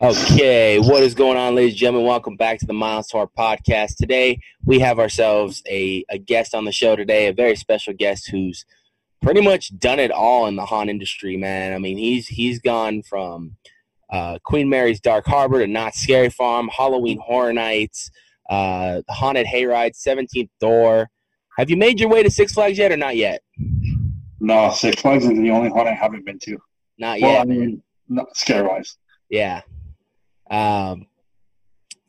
Okay, what is going on, ladies and gentlemen? Welcome back to the Mindless Horror podcast. Today, we have ourselves a, a guest on the show today, a very special guest who's pretty much done it all in the haunt industry, man. I mean, he's he's gone from uh, Queen Mary's Dark Harbor to Knott's Scary Farm, Halloween Horror Nights, uh, Haunted Hayride, 17th Door. Have you made your way to Six Flags yet or not yet? No, Six Flags is the only one I haven't been to. Not Well, yet. I mean, not scare wise. Yeah. Um,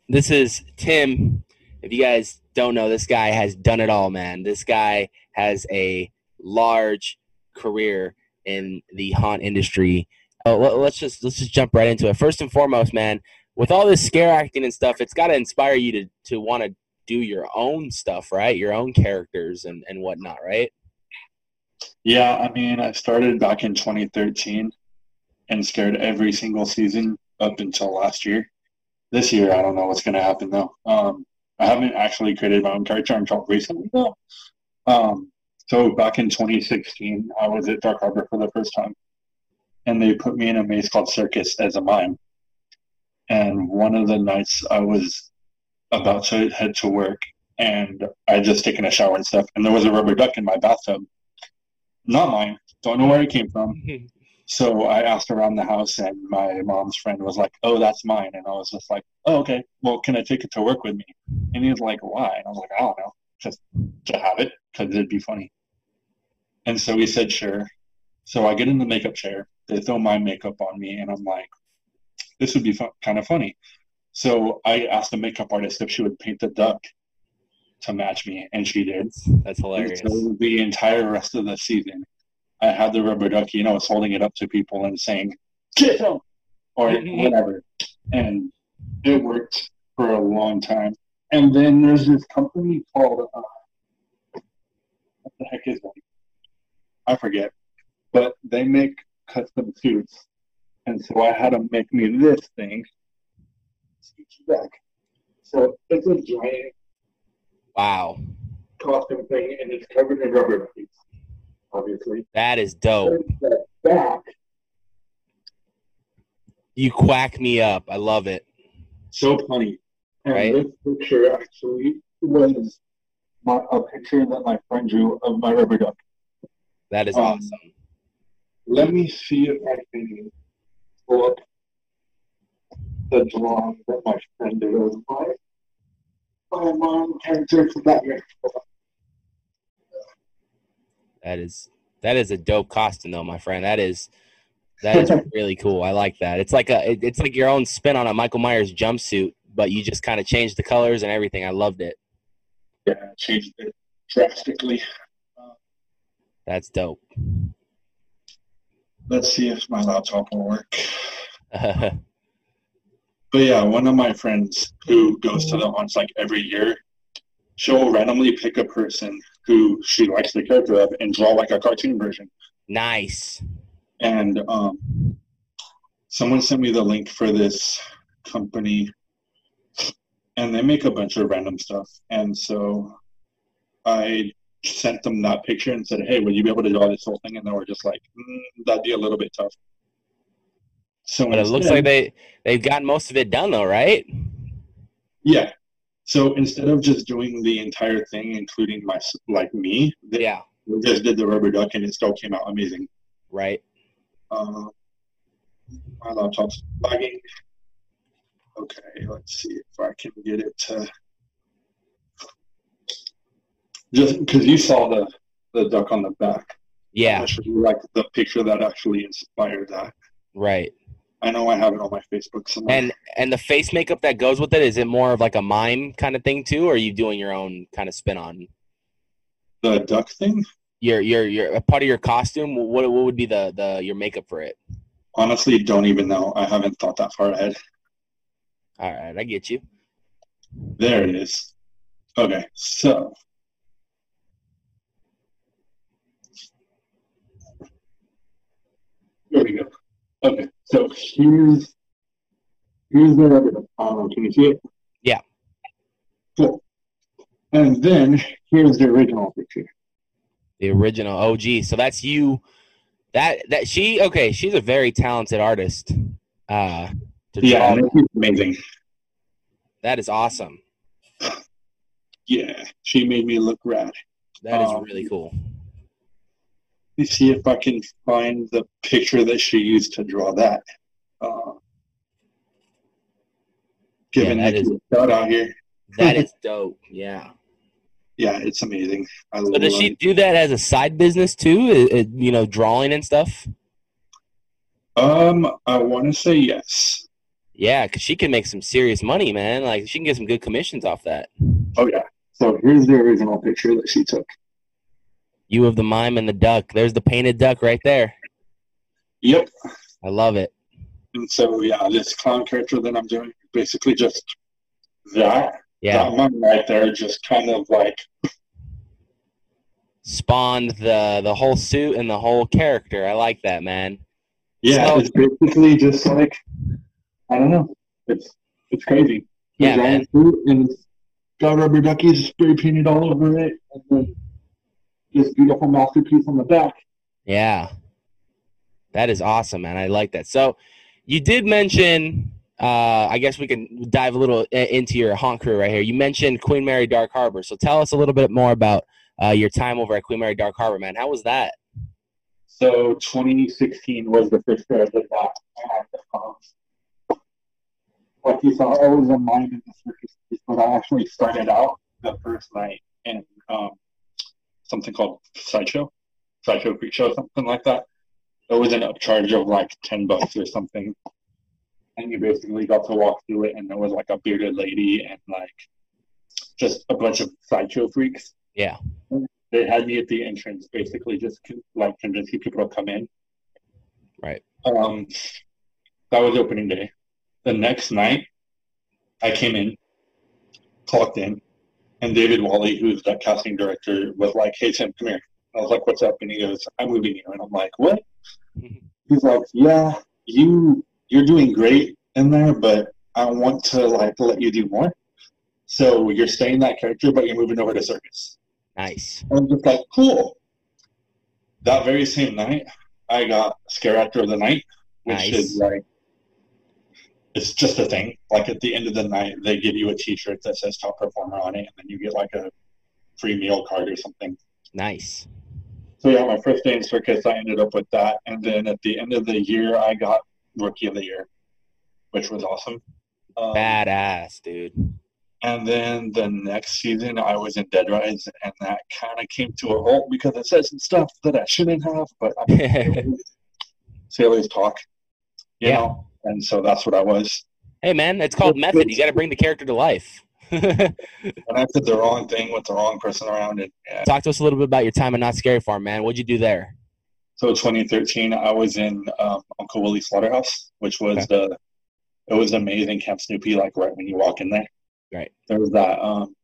this is Tim. If you guys don't know, this guy has done it all, man. This guy has a large career in the haunt industry. Oh, let- let's just let's just jump right into it. First and foremost, man, with all this scare acting and stuff, it's got to inspire you to to want to do your own stuff, right? Your own characters and and whatnot, right? Yeah, I mean, I started back in 2013 and scared every single season up until last year. This year, I don't know what's going to happen though. Um, I haven't actually created my own character until recently though. Um, so back in 2016, I was at Dark Harbor for the first time, and they put me in a maze called Circus as a mime. And one of the nights I was about to head to work, and I had just taken a shower and stuff, and there was a rubber duck in my bathtub. Not mine. Don't know where it came from. So I asked around the house, and my mom's friend was like, "Oh, that's mine," and I was just like, "Oh, okay. Well, can I take it to work with me?" And he was like, "Why?" And I was like, "I don't know, just to have it because it'd be funny." And so he said, "Sure." So I get in the makeup chair. They throw my makeup on me, and I'm like, "This would be fun- kind of funny." So I asked the makeup artist if she would paint the duck to match me, and she did. That's hilarious. so the entire rest of the season, I had the rubber ducky you know, it's holding it up to people and saying, get him! Or Mhm. whatever. And it worked for a long time. And then there's this company called, uh, what the heck is it? I forget. But they make custom suits. And so I had them make me this thing. Back. So it's a giant Wow, costume thing, and it's covered in rubber duckies, obviously. that is dope. Back, You quack me up. I love it. so funny. And Right. this picture actually was my, a picture that my friend drew of my rubber duck. That is Um, awesome. Let me see if I can pull up the drawing that my friend did of my, my mom character for Batman. That is that is a dope costume though, my friend. That is that is really cool. I like that. It's like a it- it's like your own spin on a Michael Myers jumpsuit, but you just kind of changed the colors and everything. I loved it. Yeah, changed it drastically. That's dope. Let's see if my laptop will work. But yeah, one of my friends who goes to the haunts like every year, she'll randomly pick a person who she likes the character of and draw like a cartoon version. nice. And um, someone sent me the link for this company, and they make a bunch of random stuff. And so I sent them that picture and said, "Hey, would you be able to draw this whole thing?" And they were just like, mm, "That'd be a little bit tough." So But it looks like they they've gotten most of it done though, right? Yeah. So instead of just doing the entire thing, including my like me, they Yeah. just did the rubber duck, and it still came out amazing. Right. Uh, my laptop's lagging. Okay, let's see if I can get it to. Just because you saw the the duck on the back, Yeah. Like the picture that actually inspired that. Right. I know I have it on my Facebook somewhere. And and the face makeup that goes with it is it more of like a mime kind of thing too, or are you doing your own kind of spin on the duck thing, your your your a part of your costume? What what would be the the your makeup for it? honestly, don't even know. I haven't thought that far ahead. All right, I get you. There it is. Okay, so there we go. Okay, so here's here's the rubber. I can you see it? Yeah. Cool. And then here's the original picture. The original OG. So that's you. That that she okay. She's a very talented artist. Uh, Yeah, amazing. That is awesome. Yeah, she made me look rad. That is Um, really cool. Let me see if I can find the picture that she used to draw that. Uh, giving that Nikki is- shout out here. That is dope. Yeah. Yeah, it's amazing. I So does she it. do that as a side business too? You know, drawing and stuff. Um, I want to say yes. Yeah, because she can make some serious money, man. Like she can get some good commissions off that. Oh yeah. So here's the original picture that she took. You of the mime and the duck. There's the painted duck right there. Yep. I love it. And so yeah, this clown character that I'm doing basically just that. Yeah, That one right there, just kind of like spawned the the whole suit and the whole character. I like that, man. yeah, So- it's basically just like I don't know. It's it's crazy. Yeah, It's man. suit And it's got rubber duckies spray painted all over it, and then this beautiful masterpiece on the back. Yeah, that is awesome, man. I like that. So, you did mention. Uh, I guess we can dive a little into your haunt crew right here. You mentioned Queen Mary Dark Harbor. So tell us a little bit more about uh, your time over at Queen Mary Dark Harbor, man. How was that? So 2016 was the first year I did that. And, um, like you saw, I was a mime in the circus but I actually started out the first night in um, something called Sideshow, Sideshow Freak Show, something like that. It was an upcharge of like 10 bucks or something. And you basically got to walk through it, and there was like a bearded lady and like just a bunch of sideshow freaks Yeah. they had me at the entrance, basically just like convincing people to come in. Right. Um, that was opening day. The next night, I came in, clocked in, and David Wally, who's the casting director, was like, "Hey Tim, come here." I was like, "What's up?" And he goes, "I'm moving you." And I'm like, "What?" He's like, "Yeah, you you're doing great in there, but I want to like let you do more. So you're staying that character, but you're moving over to circus." Nice. I'm just like, cool. That very same night, I got Scare Actor of the Night, which Nice. is like, it's just a thing. Like at the end of the night, they give you a T-shirt that says top performer on it, and then you get like a free meal card or something. Nice. So yeah, my first day in circus, I ended up with that, and then at the end of the year, I got Rookie of the Year, which was awesome. Um, Badass, dude. And then the next season, I was in Dead Rise, and that kind of came to a halt because it said some stuff that I shouldn't have. But I mean, sailors talk, you Yeah. know, and so that's what I was. hey, man, it's called method. You got to bring the character to life. And I said the wrong thing with the wrong person around it. And Talk to us a little bit about your time at Knott's Scary Farm, man. What'd you do there? so 2013, I was in um, Uncle Willie's Slaughterhouse, which was Okay. the it was amazing Camp Snoopy. Like right when you walk in there, Right. There was that um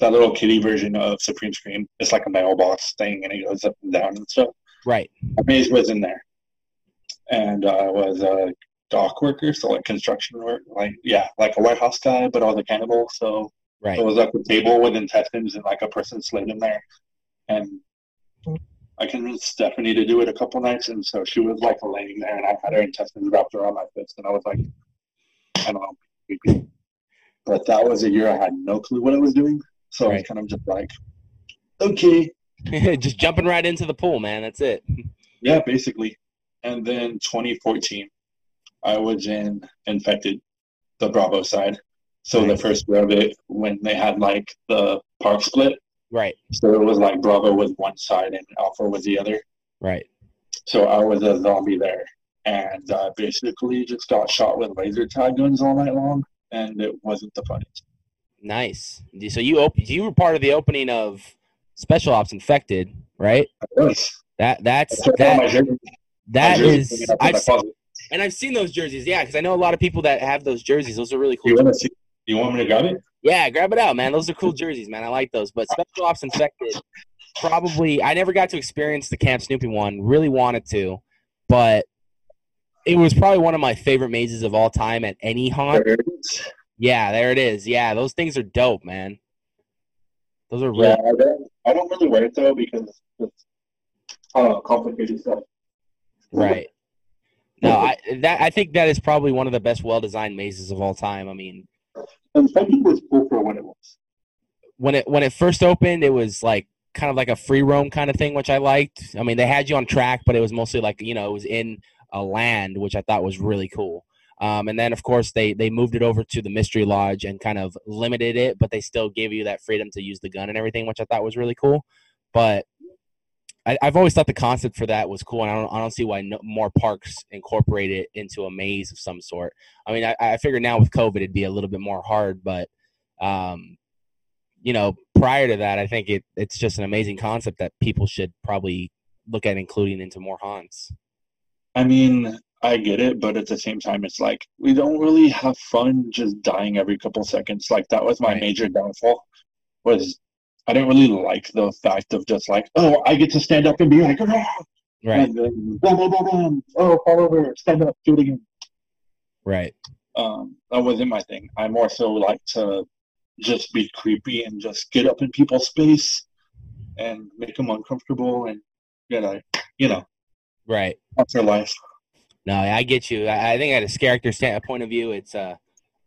that little kitty version of Supreme Scream. It's like a mailbox thing, and it goes up and down and stuff. Right. Maze was in there, and I was a dock worker, so like construction work, like yeah, like a warehouse guy, but I was a cannibal, so Right. it was like a table with intestines and like a person slid in there, and I convinced Stephanie to do it a couple nights, and so she was like laying there, and I had her intestines wrapped around my fist, and I was like, I don't know, but that was a year I had no clue what I was doing, so I was kind of just like, okay, Just jumping right into the pool, man. That's it. Yeah, basically. And then 2014, I was in Infected, the Bravo side. So the first year of it, when they had like the park split, Right. so it was like Bravo was one side and Alpha was the other. Right. So I was a zombie there, and uh, basically just got shot with laser tag guns all night long, and it wasn't the funniest. Nice. So you op- you were part of the opening of Special Ops Infected, right? That that's I took that that is hanging up in I've my seen, closet. And I've seen those jerseys. Yeah, because I know a lot of people that have those jerseys. Those are really cool. You want to see? You want me to grab it? Yeah, grab it out, man. Those are cool jerseys, man. I like those. But Special Ops Infected, probably I never got to experience the Camp Snoopy one. Really wanted to, but it was probably one of my favorite mazes of all time at any haunt. There. Yeah, there it is. Yeah, those things are dope, man. Those are really Yeah, I don't, I don't really wear it though because it's uh, complicated stuff. right. No, I that I think that is probably one of the best well-designed mazes of all time. I mean, Fenton was cool for what it was. when it when it first opened, it was like kind of like a free roam kind of thing, which I liked. I mean, they had you on track, but it was mostly like you know it was in a land, which I thought was really cool. Um, and then of course they they moved it over to the Mystery Lodge and kind of limited it, but they still gave you that freedom to use the gun and everything, which I thought was really cool. But I, I've always thought the concept for that was cool, and I don't, I don't see why no, more parks incorporate it into a maze of some sort. I mean, I, I figure now with COVID it'd be a little bit more hard, but um, you know, prior to that, I think it it's just an amazing concept that people should probably look at including into more haunts. I mean, I get it, but at the same time, it's like we don't really have fun just dying every couple seconds. Like that was my Right. major downfall. Was I didn't really like the fact of just like, oh, I get to stand up and be like, "Ah!" Right, and then boom, boom, boom, boom. Oh, fall over, stand up, do it again. right, Um, that wasn't my thing. I more so like to just be creepy and just get up in people's space and make them uncomfortable and you know, you know, right. that's their life. No, I get you. I, I think at a character stand, point of view, it's uh,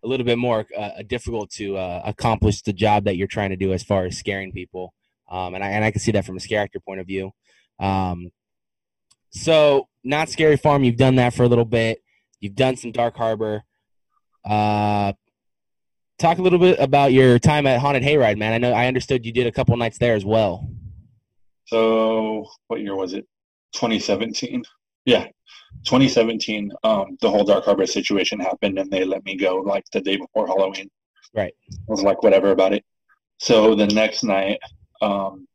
a little bit more uh, difficult to uh, accomplish the job that you're trying to do as far as scaring people. Um, and I and I can see that from a character point of view. Um, so, Knott's Scary Farm. You've done that for a little bit. You've done some Dark Harbor. Uh, talk a little bit about your time at Haunted Hayride, man. I know I understood you did a couple nights there as well. So what year was it? 2017. Yeah, 2017. Um, the whole Dark Harbor situation happened, and they let me go like the day before Halloween. Right. I was like, whatever about it. So the next night, um,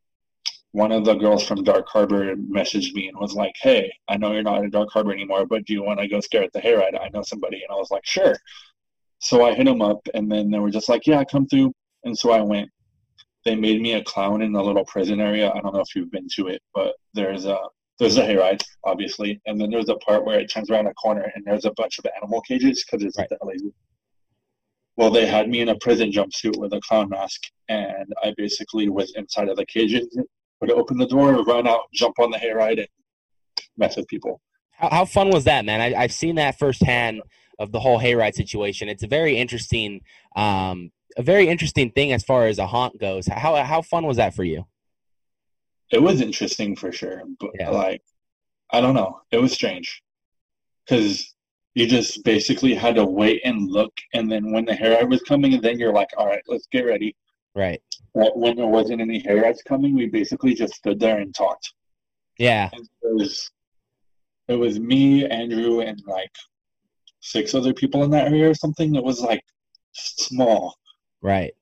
one of the girls from Dark Harbor messaged me and was like, "Hey, I know you're not in Dark Harbor anymore, but do you want to go scare at the hayride? I know somebody." And I was like, "Sure." So I hit them up, and then they were just like, "Yeah, come through." And so I went. They made me a clown in the little prison area. I don't know if you've been to it, but there's a there's a hayride, obviously, and then there's a part where it turns around a corner and there's a bunch of animal cages because it's Right. the LA. Well, they had me in a prison jumpsuit with a clown mask, and I basically was inside of the cages. Would open the door, run out, jump on the hayride, and mess with people. How, how fun was that, man? I, I've seen that firsthand of the whole hayride situation. It's a very interesting, um, a very interesting thing as far as a haunt goes. How how fun was that for you? It was interesting for sure, but Yeah. like, I don't know, it was strange because you just basically had to wait and look, and then when the hayride was coming, and then you're like, all right, let's get ready. Right. But when there wasn't any hayrides coming, we basically just stood there and talked. Yeah. And it was it was me, Andrew, and like six other people in that area or something. It was like small. Right.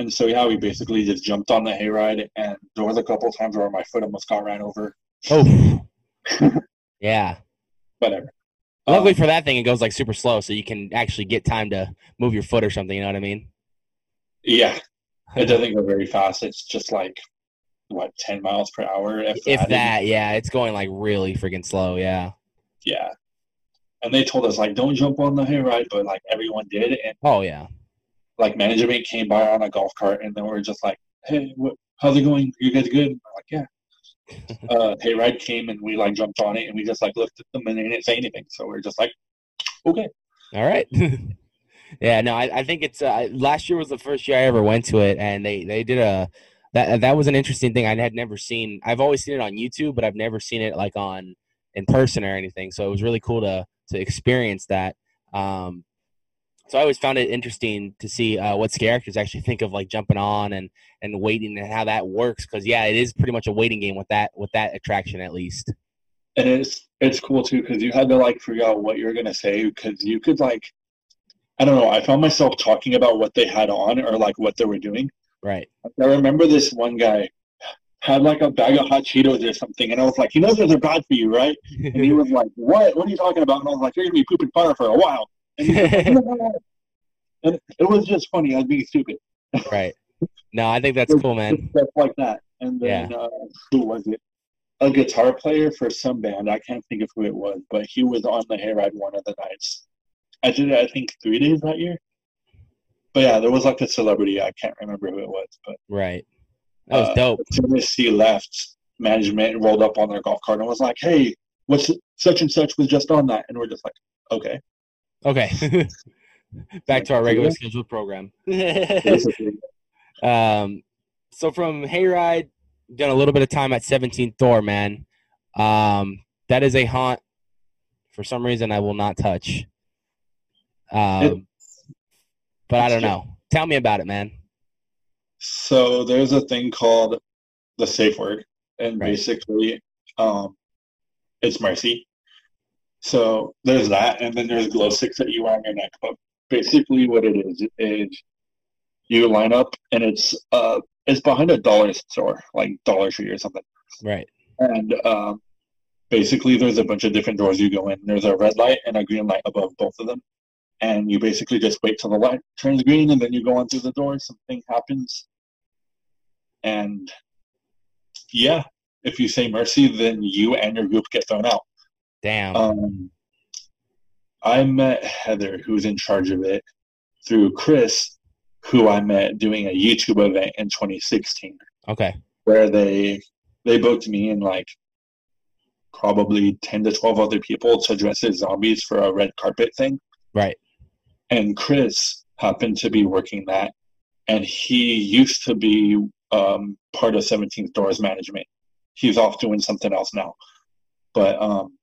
And so yeah, we basically just jumped on the hayride and there was a couple times where my foot almost got ran over. Oh. yeah. Whatever. Luckily Um, for that thing, it goes like super slow, so you can actually get time to move your foot or something. You know what I mean? yeah. It doesn't go very fast. It's just like what, ten miles per hour if, If that. that, yeah, it's going like really freaking slow. Yeah. Yeah. And they told us like don't jump on the hayride, but like everyone did and Oh yeah. Like management came by on a golf cart and then we are just like, Hey, what how's it going? You guys good? And we're like, Yeah. uh hayride came and we like jumped on it and we just like looked at them and they didn't say anything. So we're just like, Okay. All right. yeah, no, I, I think it's uh, last year was the first year I ever went to it, and they they did a that that was an interesting thing I had never seen. I've always seen it on YouTube, but I've never seen it like on in person or anything. So it was really cool to to experience that. Um, so I always found it interesting to see uh, what characters actually think of like jumping on and and waiting and how that works. Because yeah, it is pretty much a waiting game with that with that attraction at least. And it's it's cool too because you had to like figure out what you're gonna say because you could like I don't know, I found myself talking about what they had on or like what they were doing. Right. I remember this one guy had like a bag of hot Cheetos or something, and I was like, "He knows those are bad for you, right?" And he was like, "What? What are you talking about?" And I was like, "You're gonna be pooping fire for a while." And, he was like, "No." and it was just funny. I was being stupid. right. No, I think that's cool, man. Stuff like that. And then uh, who was it? A guitar player for some band. I can't think of who it was, but he was on the hayride one of the nights. I did it, I think, three days that year. But yeah, there was like a celebrity. I can't remember who it was, but Right. That was Uh, dope. as soon as he left, management rolled up on their golf cart and was like, "Hey, what's such and such was just on that, and we're just like, okay, Okay. Back to our regular scheduled program. um, so from Hayride, done a little bit of time at 17th Door, man. Um, that is a haunt. For some reason, I will not touch. Um, but I don't know. Tell me about it, man. So there's a thing called the safe word, and Right. basically, um, it's mercy. So there's that, and then there's glow sticks that you wear on your neck. But basically, what it is is you line up, and it's uh, it's behind a dollar store, like Dollar Tree or something. Right. And um, basically, there's a bunch of different doors you go in. There's a red light and a green light above both of them. And you basically just wait till the light turns green, and then you go on through the door. Something happens, and yeah, if you say mercy, then you and your group get thrown out. Damn. Um, I met Heather, who's in charge of it, through Chris, who I met doing a YouTube event in 2016 okay. where they they booked me and like probably 10 to 12 other people to dress as zombies for a red carpet thing Right. and chris happened to be working that and he used to be um, part of 17th doors management he's off doing something else now but um,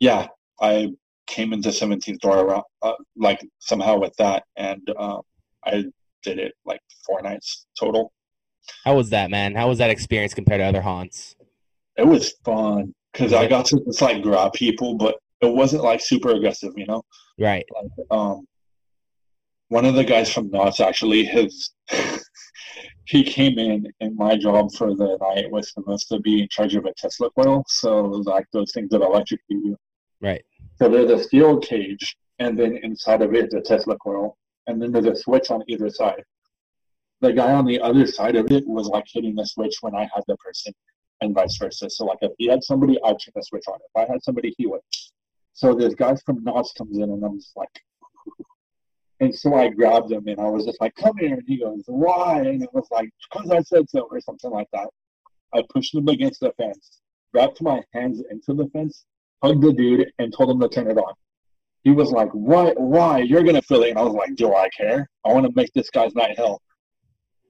yeah i came into 17th door around, uh, like somehow with that and um, i did it like four nights total How was that, man? How was that experience compared to other haunts? It was fun because I got to just like grab people, but it wasn't like super aggressive, you know. Right. Like, um, one of the guys from Knott's actually, his he came in, and my job for the night was supposed to be in charge of a Tesla coil, so like those things that electrocute you. Right. So there's a steel cage, and then inside of it is a Tesla coil, and then there's a switch on either side. The guy on the other side of it was like hitting the switch when I had the person, and vice versa. So like if he had somebody, I'd turn the switch on. If I had somebody, he would. So this guy from Knott's comes in, and I'm just like, and so I grabbed him, and I was just like, "Come here!" And he goes, "Why?" And it was like, "Because I said so," or something like that. I pushed him against the fence, wrapped my hands into the fence, hugged the dude, and told him to turn it on. He was like, "Why? Why? You're gonna feel it." And I was like, "Do I care? I want to make this guy's night hell."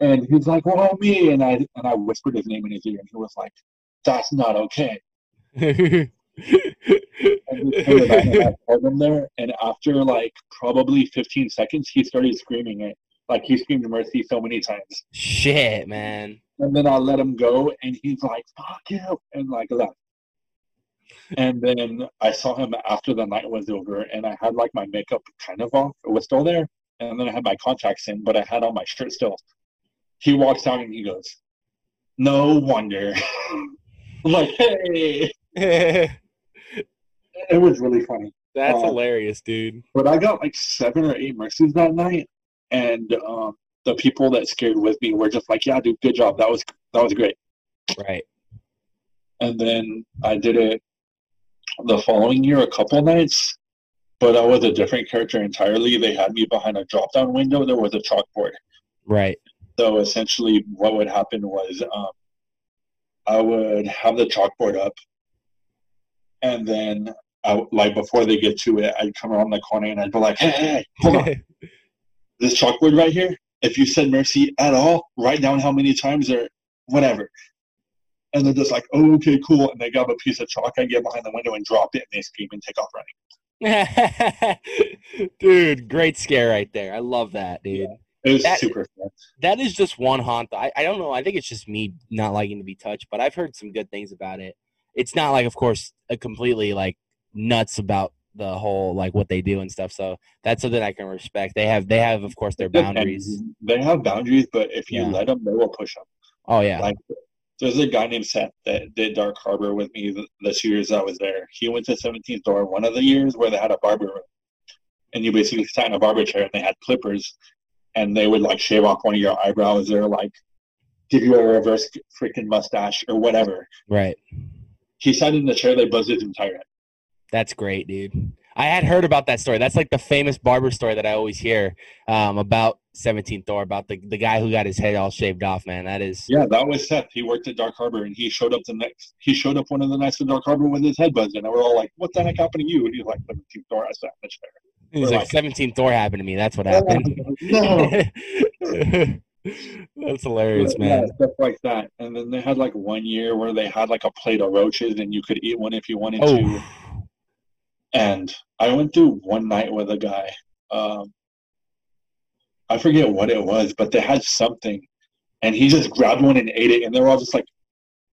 And he's like, "Why me?" And I and I whispered his name in his ear, and he was like, "That's not okay." And he turned it on, and I held him there. And after like probably 15 seconds, he started screaming it. Like he screamed mercy so many times. Shit, man. And then I let him go, and he's like, "Fuck you," and like left. And then I saw him after the night was over, and I had like my makeup kind of off. It was still there, and then I had my contacts in, but I had on my shirt still. He walks out and he goes, "No wonder." Like, hey, it was really funny. Uh, hilarious, dude. But I got like seven or eight mercies that night, and um, the people that scared with me were just like, "Yeah, dude, good job. That was that was great." Right. and then I did it the following year a couple nights, but I was a different character entirely. They had me behind a drop down window. There was a chalkboard. Right. So essentially, what would happen was um, I would have the chalkboard up, and then I, like before they get to it, I'd come around the corner and I'd be like, "Hey, hey, hey hold on! This chalkboard right here. If you said mercy at all, write down how many times or whatever." And they're just like, "Oh, okay, cool." And they grab a piece of chalk, I get behind the window and drop it, and they scream and take off running. dude, great scare right there. I love that, dude. It was That- super fun. That is just one haunt. I, I don't know. I think it's just me not liking to be touched, but I've heard some good things about it. It's not like, of course, a completely like nuts about the whole like what they do and stuff. So that's something I can respect. They have they have of course their boundaries. They have boundaries, but if you Yeah. let them, they will push them. Oh yeah. Like, there's a guy named Seth that did Dark Harbor with me the, the two years I was there. He went to 17th door one of the years where they had a barber room, and you basically sat in a barber chair and they had clippers, and they would like shave off one of your eyebrows or like give you a reverse freaking mustache or whatever. Right. He sat in the chair, they buzzed his entire head. That's great, dude. I had heard about that story. That's like the famous barber story that I always hear um, about 17th Door, about the, the guy who got his head all shaved off, man. That is. Yeah, that was Seth. He worked at Dark Harbor and he showed up the next, he showed up one of the nights at Dark Harbor with his head buzzed. And we're all like, what the heck happened to you? And he's like, 17th Door, I sat in the chair. He's like, like 17th Door happened to me. That's what happened. no. That's hilarious, Yeah, man. stuff like that. And then they had like one year where they had like a plate of roaches and you could eat one if you wanted to. Oh, And I went through one night with a guy. Um, I forget what it was, but they had something, and he just grabbed one and ate it. And they were all just like,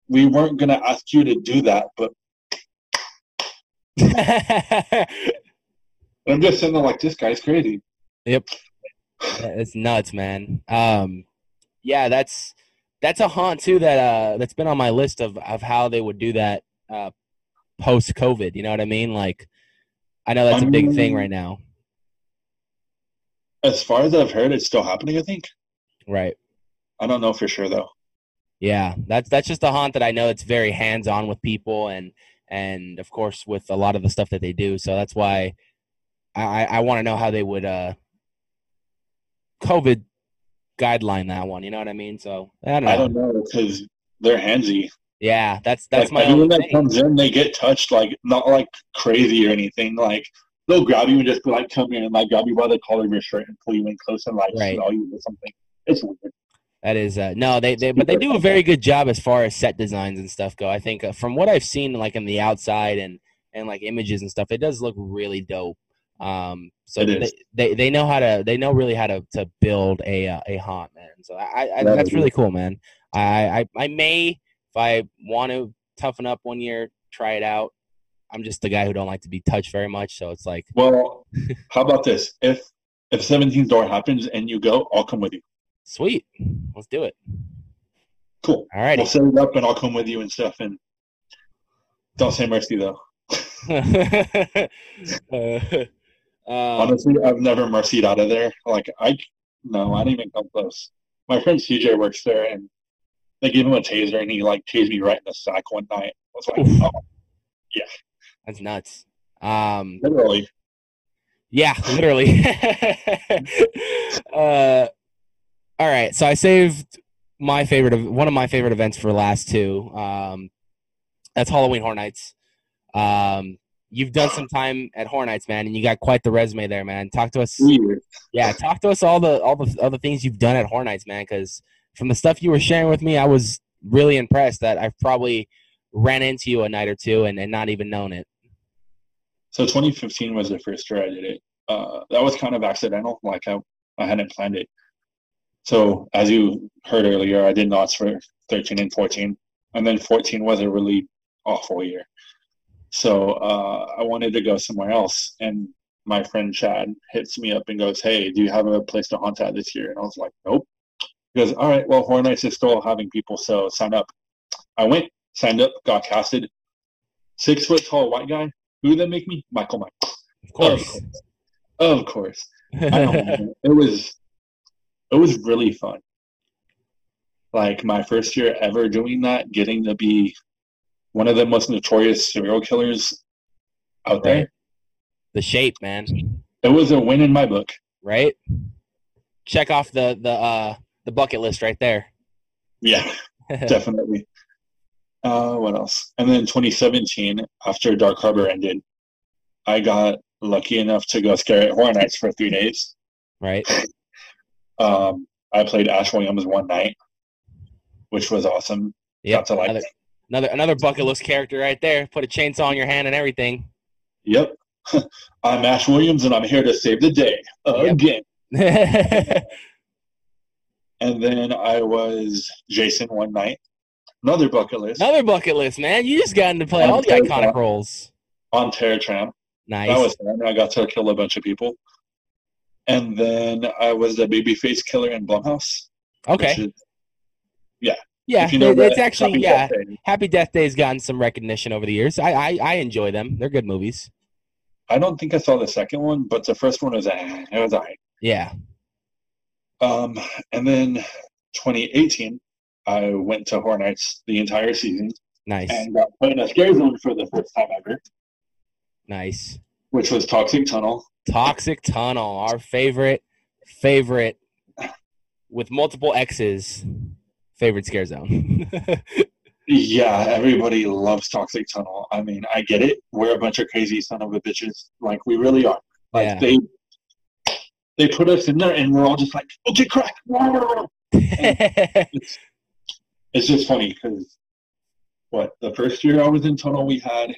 "We weren't gonna ask you to do that," but I'm just sitting there like, "This guy's crazy." Yep. it's nuts, man. Um, yeah, that's that's a haunt too that uh that's been on my list of of how they would do that uh post COVID. You know what I mean? Like, I know that's a big thing Um, right now. As far as I've heard, it's still happening. I think. Right. I don't know for sure though. Yeah, that's that's just a haunt that I know it's very hands on with people and and of course with a lot of the stuff that they do. So that's why I I want to know how they would uh COVID guideline that one. You know what I mean? So I don't know. I don't know because they're handsy. Yeah, that's that's like, my everyone that thing. comes in, they get touched, like not like crazy or anything. Like they'll grab you and just be like, "Come in and like grab you by the collar of your shirt and pull you in close and like Right. smell you or something. It's weird. That is uh, no, they they but they do a very good job as far as set designs and stuff go. I think uh, from what I've seen, like in the outside and and like images and stuff, it does look really dope. Um, so they, they they know how to they know really how to to build a uh, a haunt man. So I, I That that's really cool, man. I, I I may if I want to toughen up one year, try it out. I'm just the guy who don't like to be touched very much, so it's like Well, how about this? If if 17th door happens and you go, I'll come with you. sweet. Let's do it. Cool. All right. We'll set it up and I'll come with you and stuff. And don't say mercy though. uh, um, Honestly, I've never mercied out of there. Like I, no, I didn't even come close. My friend CJ works there, and they gave him a taser, and he like tased me right in the sack one night. I was like, Oof. oh, That's nuts. Um, literally. yeah, literally. uh, all right, so I saved my favorite of one of my favorite events for last two. Um, that's Halloween Horror Nights. Um, you've done some time at Horror Nights, man, and you got quite the resume there, man. Talk to us. Yeah, talk to us all the all the other things you've done at Horror Nights, man. Because from the stuff you were sharing with me, I was really impressed that I've probably ran into you a night or two and, and not even known it. So 2015 was the first year I did it. Uh, that was kind of accidental. Like I, I hadn't planned it. So as you heard earlier, I did Knott's for 13 and 14, and then 14 was a really awful year. So uh, I wanted to go somewhere else, and my friend Chad hits me up and goes, "Hey, do you have a place to haunt at this year?" And I was like, "Nope." He goes, "All right, well, Horror Nights is still having people, so sign up." I went, signed up, got casted. Six foot tall white guy. Who did they make me? Michael Mike. Of course. Of course. I don't it was it was really fun. Like my first year ever doing that, getting to be one of the most notorious serial killers out there. The shape, man. It was a win in my book. Right? Check off the the uh the bucket list right there. Yeah, definitely. Uh, what else? And then 2017, after Dark Harbor ended, I got lucky enough to go scare at Horror Nights for three days. right? Um, I played Ash Williams one night, which was awesome. Yep. Got to like Another, another another bucket list character right there. Put a chainsaw in your hand and everything. Yep. I'm Ash Williams and I'm here to save the day again. Another And then I was Jason one night. Another bucket list Another bucket list, man. You just got into play all the iconic yeah. roles. on Terror Tram. Nice. That was fun. I got to kill a bunch of people. And then I was the babyface killer in Blumhouse. okay. is- Yeah, if you know it's that, actually Happy yeah. Death Day. Happy Death Day's gotten some recognition over the years. I, I I enjoy them. They're good movies. I don't think I saw the second one, but the first one was eh, it was alright. Yeah. Um, and then 2018, I went to Horror Nights the entire season Nice. and got put in a scare zone for the first time ever. Nice. which was Toxic Tunnel. Toxic Tunnel, our favorite, favorite, with multiple X's, favorite scare zone. yeah, everybody loves Toxic Tunnel. I mean, I get it. We're a bunch of crazy son of a bitches. Like we really are. Like Yeah. they they put us in there and we're all just like, okay, crack. it's, it's just funny because what the first year I was in tunnel, we had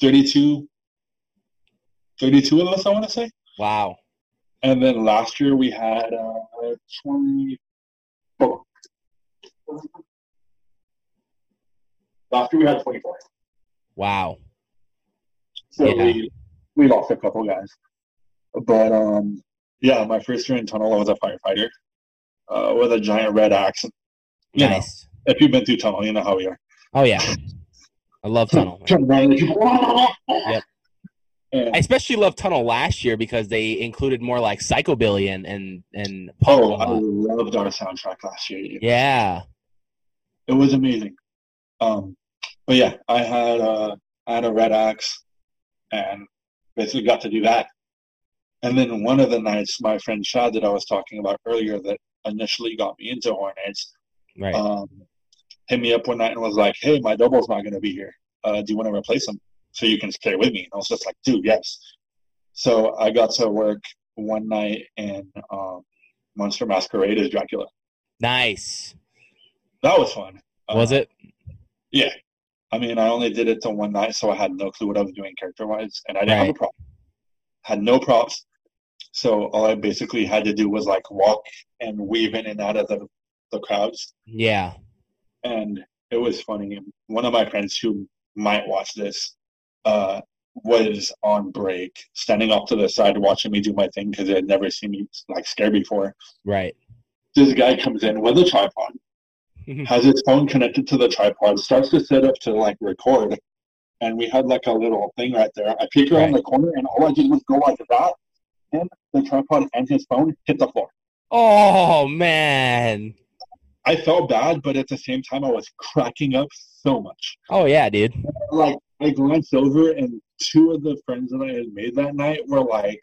32, 32 of us, I want to say. wow. And then last year we had uh, 20. Oh. Last year we had 24. Wow. So Yeah. we, we lost a couple guys. But um, yeah, my first year in tunnel, I was a firefighter uh, with a giant red axe. You know, Nice. if you've been through tunnel, you know how we are. Oh yeah. I love Tunnel. man. Turn around and you- Yep. And- I especially love Tunnel last year because they included more like Psychobilly and and and oh, punk I loved our soundtrack last year. Yeah. It was amazing. Um, but yeah, I had a, I had a red axe, and basically got to do that. And then one of the nights, my friend Chad that I was talking about earlier, that initially got me into Horror Nights, Right. um, hit me up one night and was like, "Hey, my double's not going to be here. Uh, do you want to replace him so you can stay with me?" And I was just like, "Dude, yes." So I got to work one night in um, Monster Masquerade as Dracula. nice. That was fun. Was Uh, it? Yeah. I mean, I only did it to one night, so I had no clue what I was doing character wise, and I didn't have a Right. prop. Had no props, so all I basically had to do was like walk and weave in and out of the the crowds, Yeah. and it was funny. One of my friends who might watch this uh, was on break, standing off to the side watching me do my thing because they had never seen me like scared before. Right. This guy comes in with a tripod, has his phone connected to the tripod, starts to set up to like record, and we had like a little thing right there. I peek around the corner, and all I did was go like that, and the tripod and his phone hit the floor. Oh man. I felt bad, but at the same time, I was cracking up so much. Oh yeah, dude. Like I glanced over, and two of the friends that I had made that night were like,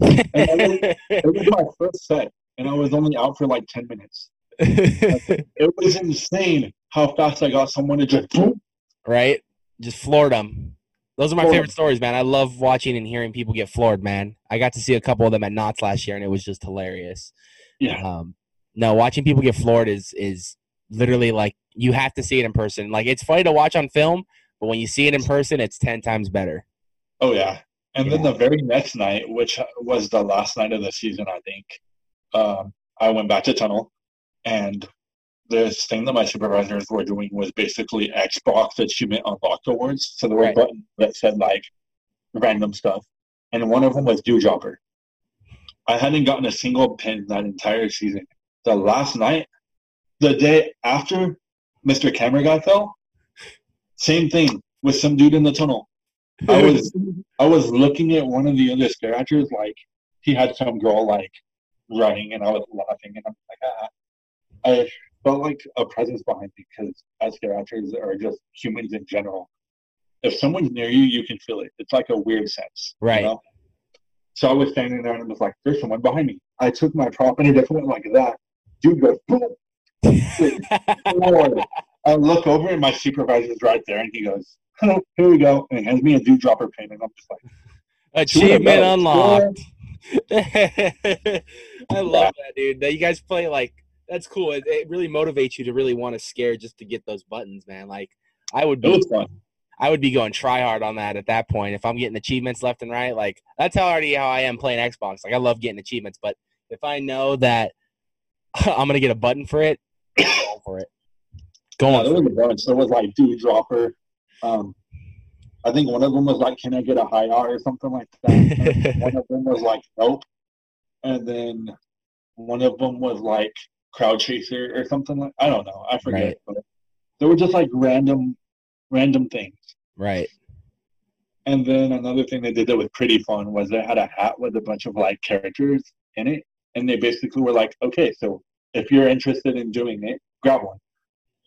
it was my first set, and I was only out for like ten minutes. It was insane how fast I got someone to just boom, right? Just floored them. Those are my favorite stories, man. I love watching and hearing people get floored, man. I got to see a couple of them at Knott's last year, and it was just hilarious. Yeah. Um, no, watching people get floored is is literally like you have to see it in person. Like it's funny to watch on film, but when you see it in person, it's ten times better. Oh yeah. And then the very next night, which was the last night of the season, I think, um, I went back to Tunnel, and this thing that my supervisors were doing was basically Xbox Achievement Unlocked Awards. So there were Right. buttons that said like random stuff, and one of them was Dewdropper. I hadn't gotten a single pin that entire season. The last night, the day after Mr. Camera Guy fell, same thing with some dude in the tunnel. I was I was looking at one of the other scare actors, like he had some girl like running, and I was laughing, and I'm like, ah. I felt like a presence behind me because as characters are just humans in general. If someone's near you, you can feel it. It's like a weird sense, you Right. know? So I was standing there and it was like, "There's someone behind me." I took my prop and it just went like that. Dude goes boom. I look over and my supervisor's right there, and he goes, "Hello, here we go," and he hands me a dew dropper pin, and I'm just like. Achievement unlocked. I love that, dude. That you guys play like that's cool. It, it really motivates you to really want to scare just to get those buttons, man. Like I would be. I would be going try hard on that at that point. If I'm getting achievements left and right, like that's how already how I am playing Xbox. Like I love getting achievements, but if I know that I'm gonna get a button for it, I'm for it. Yeah, Going there was a bunch. There was like dew dropper. Um, I think one of them was like, "Can I get a high R?" or something like that. one of them was like, "Nope," and then one of them was like crowd chaser or something like. I don't know. I forget. Right. But they were just like random, random things. right. And then another thing they did that was pretty fun was they had a hat with a bunch of like characters in it, and they basically were like, "Okay, so if you're interested in doing it, grab one."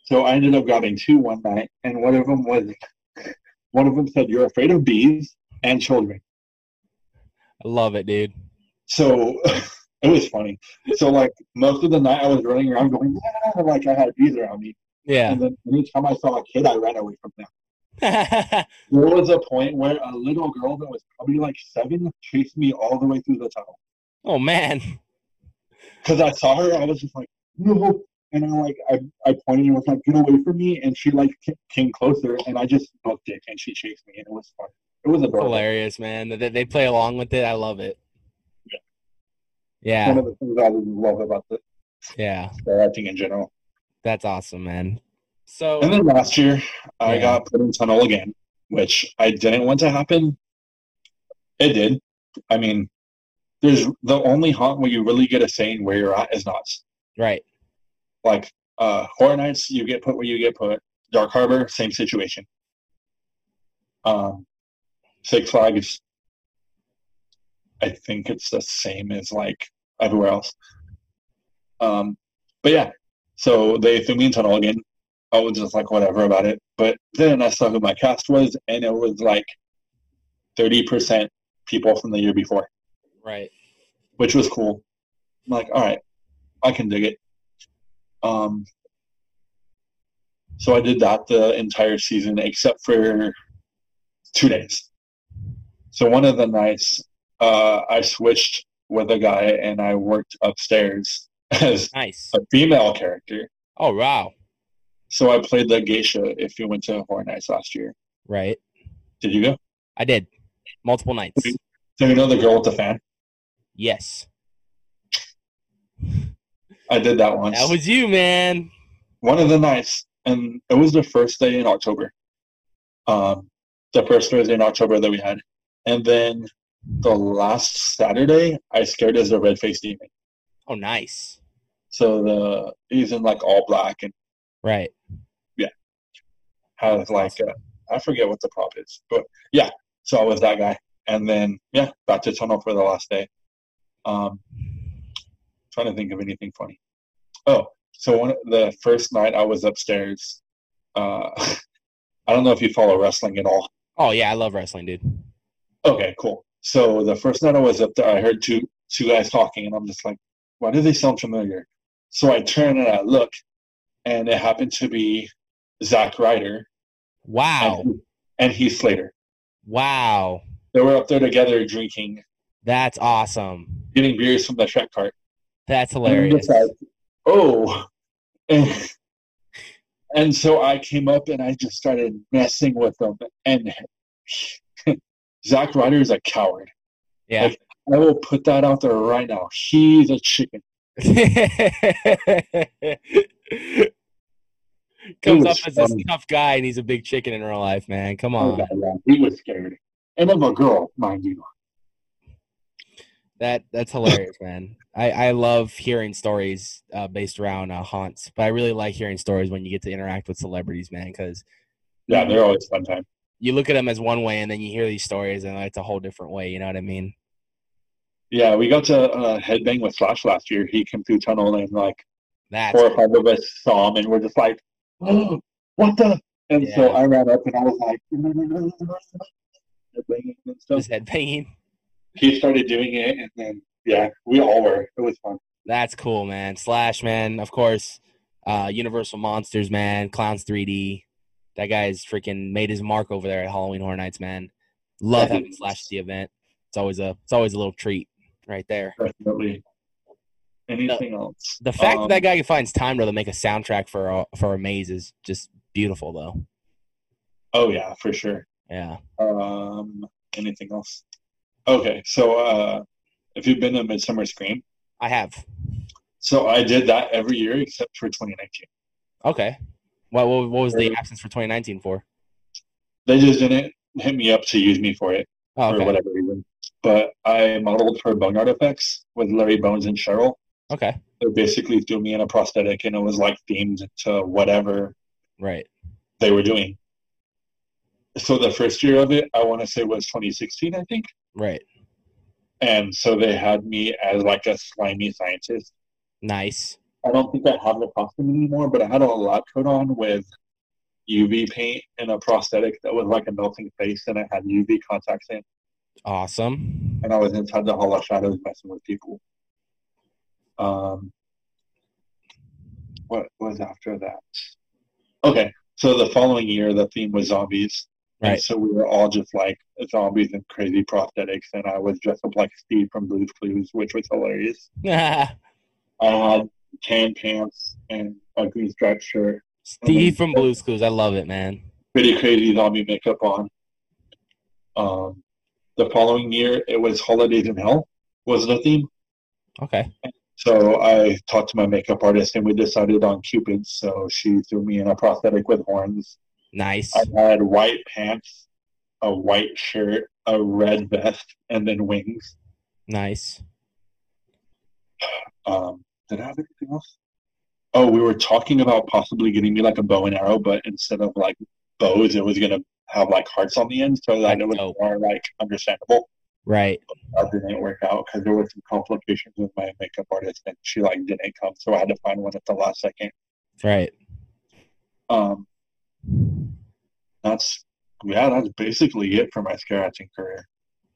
So I ended up grabbing two one night, and one of them was one of them said, "You're afraid of bees and children." I love it, dude. So it was funny. So like most of the night, I was running around going, yeah, like I had bees around me. Yeah. And then anytime I saw a kid, I ran away from them. There was a point where a little girl that was probably like seven chased me all the way through the tunnel. oh man. Because I saw her, I was just like, no. And I like I, I pointed and was like, get away from me. And she like came closer and I just booked it and she chased me and it was fun. It was adorable. Hilarious, man. They, they play along with it. I love it. One Yeah. of the things I love about the Yeah. scare acting in general. That's awesome, man. So And then last year, I Yeah. got put in tunnel again, which I didn't want to happen. It did. I mean, there's the only haunt where you really get a saying where you're at is Knott's. right. Like uh, Horror Nights, you get put where you get put. Dark Harbor, same situation. Um, Six Flags, I think it's the same as like everywhere else. Um, but yeah, so they threw me in tunnel again. I was just like whatever about it. But then I saw who my cast was, and it was like thirty percent people from the year before, Right. which was cool. I'm like, all right, I can dig it. Um, so I did that the entire season except for two days. So one of the nights, uh, I switched with a guy and I worked upstairs as Nice. a female character. Oh wow. So I played the geisha if you went to Horror Nights last year. Right. Did you go? I did. Multiple nights. So you know the girl with the fan? Yes. I did that once. That was you, man. one of the nights, and it was the first day in October. Um, the first Thursday in October that we had, and then the last Saturday, I scared as a red faced demon. Oh nice. So the he's in like all black and Right. Yeah, has like uh, I forget what the prop is, but yeah. So I was that guy, and then yeah, back to tunnel for the last day. Um, trying to think of anything funny. Oh, so one the first night I was upstairs. Uh, I don't know if you follow wrestling at all. Oh yeah, I love wrestling, dude. Okay, cool. So the first night I was up there, I heard two two guys talking, and I'm just like, why do they sound familiar? So I turn and I look, and it happened to be Zack Ryder Wow. and, and Heath Slater. Wow. They were up there together drinking, That's awesome. getting beers from the Shrek cart. That's hilarious. like, oh. And, and so I came up and I just started messing with them. And Zack Ryder is a coward. Yeah. I will put that out there right now. He's a chicken. Comes up as a funny. tough guy and he's a big chicken in real life, man. Come Oh, on. yeah. He was scared. And of a girl, mind you. That that's hilarious, man. I, I love hearing stories uh, based around uh, haunts, but I really like hearing stories when you get to interact with celebrities, man, because Yeah, they're always fun time. You look at them as one way and then you hear these stories and it's a whole different way. You know what I mean? Yeah, we got to uh, headbang with Slash last year. He came through tunnel and like That's four or five of us saw him and we're just like, oh, what the? And so I ran up and I was like, headbanging and stuff. just head banging. He started doing it and then, yeah, we all were. It was fun. That's cool, man. Slash, man. Of course, uh, Universal Monsters, man. Clowns 3D. That guy's freaking made his mark over there at Halloween Horror Nights, man. Love having Slash at the event. It's always a it's always a little treat right there. Definitely. Anything else? The fact Um, that that guy finds time to make a soundtrack for a, for a maze is just beautiful, though. Oh, yeah, for sure. Yeah. Um, anything else? Okay, so uh, if you've been to Midsummer Scream, I have. so I did that every year except for 2019. Okay. What what, what was the absence for 2019 for? They just didn't hit me up to use me for it Oh, for whatever reason. But I modeled for Boneyard Effects with Larry Bones and Cheryl. Okay. They basically threw me in a prosthetic, and it was like themed to whatever Right. they were doing. So the first year of it, I want to say was 2016, I think. Right. And so they had me as like a slimy scientist. Nice. I don't think I have the costume anymore, but I had a lab coat on with UV paint and a prosthetic that was like a melting face, and I had UV contacts in. Awesome. And I was inside the Hall of Shadows messing with people. Um, what was after that? Okay, so the following year, the theme was zombies. Right. And so we were all just like zombies and crazy prosthetics, and I was dressed up like Steve from Blue's Clues, which was hilarious. I had tan pants and a green striped shirt. Steve from Blue Clues. I love it, man. Pretty crazy zombie makeup on. Um, the following year, it was Holidays in Hell was the theme. Okay. So I talked to my makeup artist, and we decided on Cupid. So she threw me in a prosthetic with horns. Nice. I had white pants, a white shirt, a red vest, and then wings. Nice. Um, did I have anything else? Oh, we were talking about possibly getting me like a bow and arrow, but instead of like bows, it was gonna have like hearts on the end, so that it was more like understandable. Right. That didn't work out because there were some complications with my makeup artist, and she like didn't come, so I had to find one at the last second. Right. Um, that's yeah, that's basically it for my scare acting career.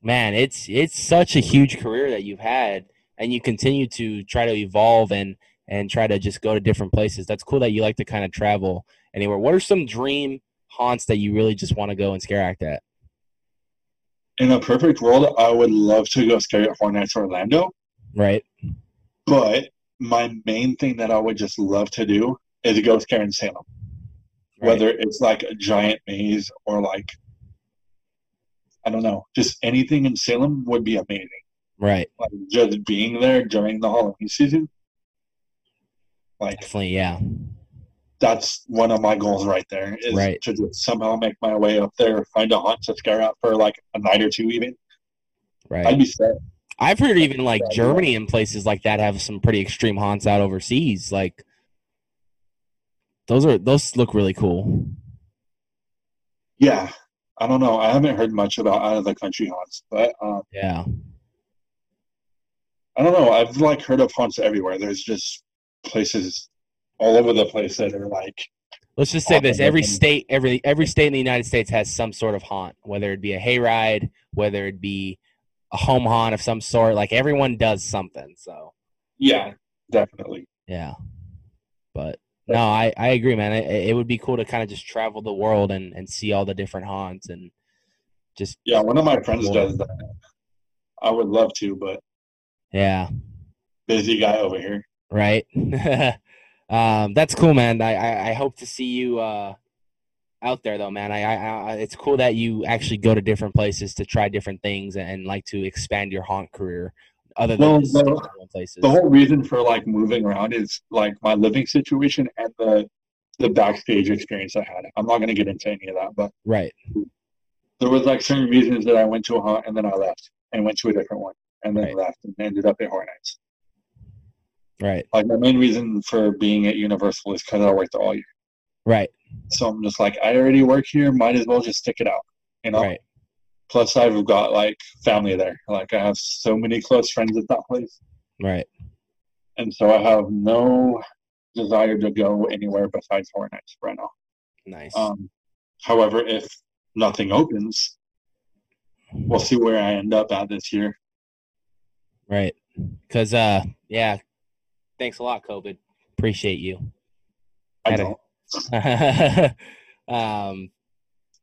Man, it's it's such a huge career that you've had, and you continue to try to evolve and and try to just go to different places. That's cool that you like to kind of travel anywhere. What are some dream haunts that you really just want to go and scare act at? In a perfect world, I would love to go scare at Horror Nights Orlando, Right. but my main thing that I would just love to do is go scare in Salem. Right. Whether it's like a giant maze or like I don't know, just anything in Salem would be amazing. Right. Like just being there during the Halloween season. Like Definitely. Yeah. that's one of my goals right there is Right. to just somehow make my way up there, find a haunt to scare out for like a night or two even. Right. I'd be set. I've heard even like. Germany and places like that have some pretty extreme haunts out overseas. Like those are those look really cool. Yeah. I don't know. I haven't heard much about out of the country haunts, but um, Yeah. I don't know. I've like heard of haunts everywhere. There's just places all over the place that are like Let's just say this: every state, every every state in the United States has some sort of haunt, whether it be a hayride, whether it be a home haunt of some sort. Like everyone does something. So yeah, definitely. yeah, but no, I I agree, man. It, it would be cool to kind of just travel the world and and see all the different haunts and just Yeah, one of my friends does that. I would love to, but yeah, busy guy over here. right. um, that's cool, man. I, I I hope to see you uh out there though, man. I, I, I it's cool that you actually go to different places to try different things and, and like to expand your haunt career other than Well, the- places. The whole reason for like moving around is like my living situation and the the backstage experience I had. I'm not gonna get into any of that, but right. there was like certain reasons that I went to a haunt and then I left and went to a different one and then Right. left and ended up at Horror Nights. Right. Like my main reason for being at Universal is because I worked all year. Right. So I'm just like, I already work here, might as well just stick it out. You know? Right. Plus I've got like family there. Like I have so many close friends at that place. Right. And so I have no desire to go anywhere besides Horror Nights right now. Nice. Um, however, if nothing opens, we'll see where I end up at this year. Right. Cause uh yeah. Thanks a lot, COVID. Appreciate you. I don't. um,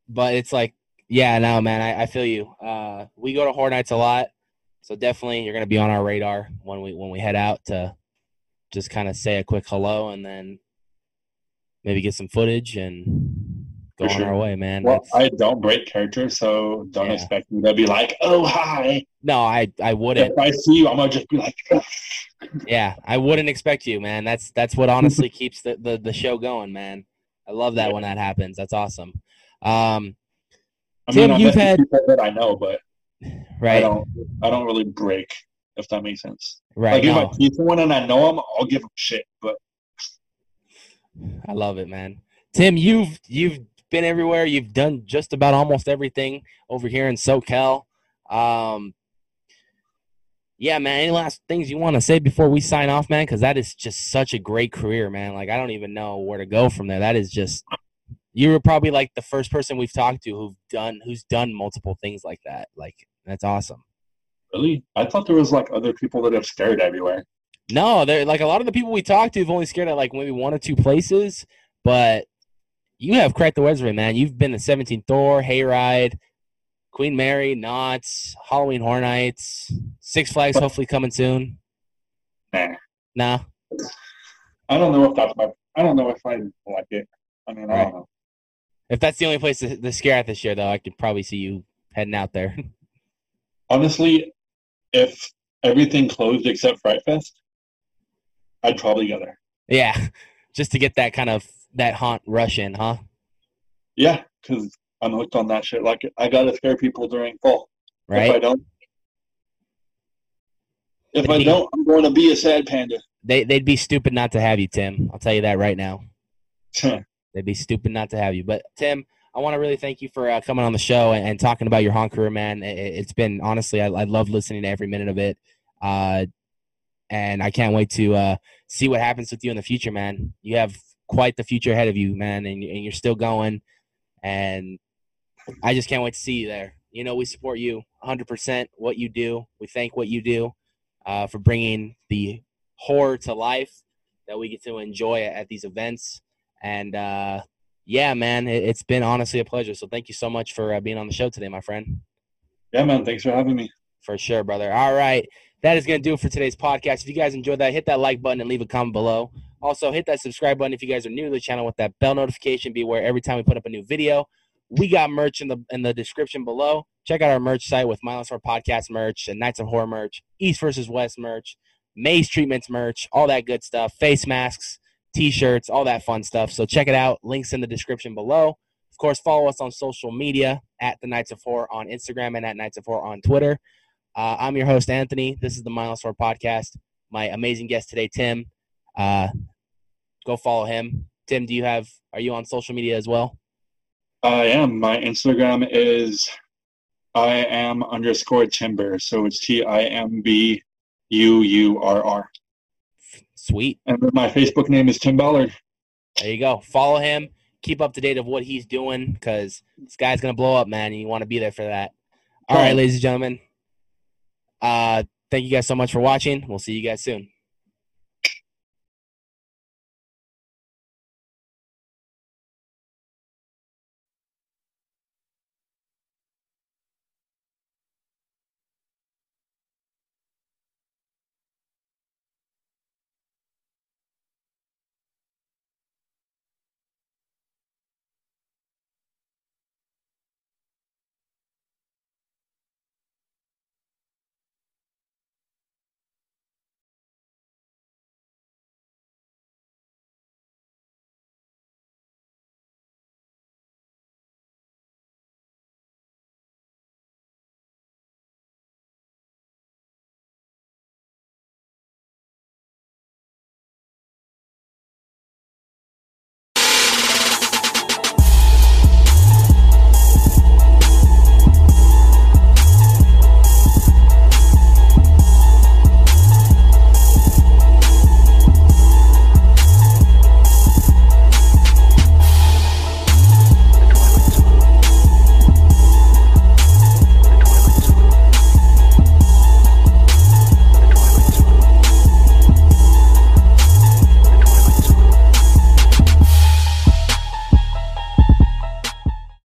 but it's like, yeah, no, man, I, I feel you. Uh, we go to Horror Nights a lot, so definitely you're gonna be on our radar when we when we head out to just kind of say a quick hello and then maybe get some footage and go For sure. our way, man. Well, That's- I don't break character, so don't Yeah. expect me to be like, "Oh, hi." no, I I wouldn't. If I see you, I'm gonna just be like, Yeah, I wouldn't expect you, man. That's that's what honestly keeps the, the the show going, man. I love that Yeah. when that happens. That's awesome. Um, I Tim, mean, I you've had- that I know, but I right, don't. I don't really break, if that makes sense. right. Like if no. I see someone and I know them, I'll give them shit. But I love it, man. Tim, you've you've been everywhere. You've done just about almost everything over here in SoCal. Um, yeah, man. Any last things you want to say before we sign off, man? Because that is just such a great career, man. Like I don't even know where to go from there. That is just You were probably like the first person we've talked to who've done who's done multiple things like that. Like that's awesome. Really? I thought there was like other people that have scared everywhere. No, they're like a lot of the people we talked to have only scared at like maybe one or two places, but you have cracked the resume, man. You've been the 17th Door, Hayride, Queen Mary, Knott's, Halloween Horror Nights, Six Flags, hopefully coming soon. Nah. Nah. I don't know if that's my. I don't know if I like it. I mean, I don't know. If that's the only place to, to scare at this year, though, I could probably see you heading out there. Honestly, if everything closed except Fright Fest, I'd probably go there. yeah, just to get that kind of that haunt rush in, huh? Yeah, because I'm hooked on that shit. Like, I gotta scare people during fall. Right. If I don't, if I don't, I'm going to be a sad panda. They they'd be stupid not to have you, Tim. I'll tell you that right now. They'd be stupid not to have you. But Tim, I want to really thank you for uh, coming on the show and, and talking about your haunt career, man. It, it's been honestly, I, I love listening to every minute of it, uh, and I can't wait to uh, see what happens with you in the future, man. You have quite the future ahead of you, man, and, and you're still going. And I just can't wait to see you there. You know, we support you 100%. What you do, we thank what you do uh, for bringing the horror to life that we get to enjoy at these events. And uh, yeah, man, it, it's been honestly a pleasure. So thank you so much for uh, being on the show today, my friend. yeah, man. Thanks for having me. For sure, brother. All right. That is going to do it for today's podcast. If you guys enjoyed that, hit that like button and leave a comment below. Also, hit that subscribe button if you guys are new to the channel with that bell notification. Be aware every time we put up a new video. We got merch in the in the description below. Check out our merch site with Mindless Horror Podcast merch and Knights of Horror merch, East versus West merch, Maze Treatments merch, all that good stuff, face masks, t-shirts, all that fun stuff. So check it out. Links in the description below. Of course, follow us on social media at the Knights of Horror on Instagram and at Knights of Horror on Twitter. Uh, I'm your host, Anthony. This is the Mindless Horror Podcast. My amazing guest today, Tim. Uh, go follow him. Tim, do you have? Are you on social media as well? I am. My Instagram is I am underscore timber. So it's T I M B U U R R. Sweet. And my Facebook name is Tim Ballard. There you go. Follow him. Keep up to date of what he's doing because this guy's gonna blow up, man. And you want to be there for that. All right, ladies and gentlemen. Uh, thank you guys so much for watching. We'll see you guys soon.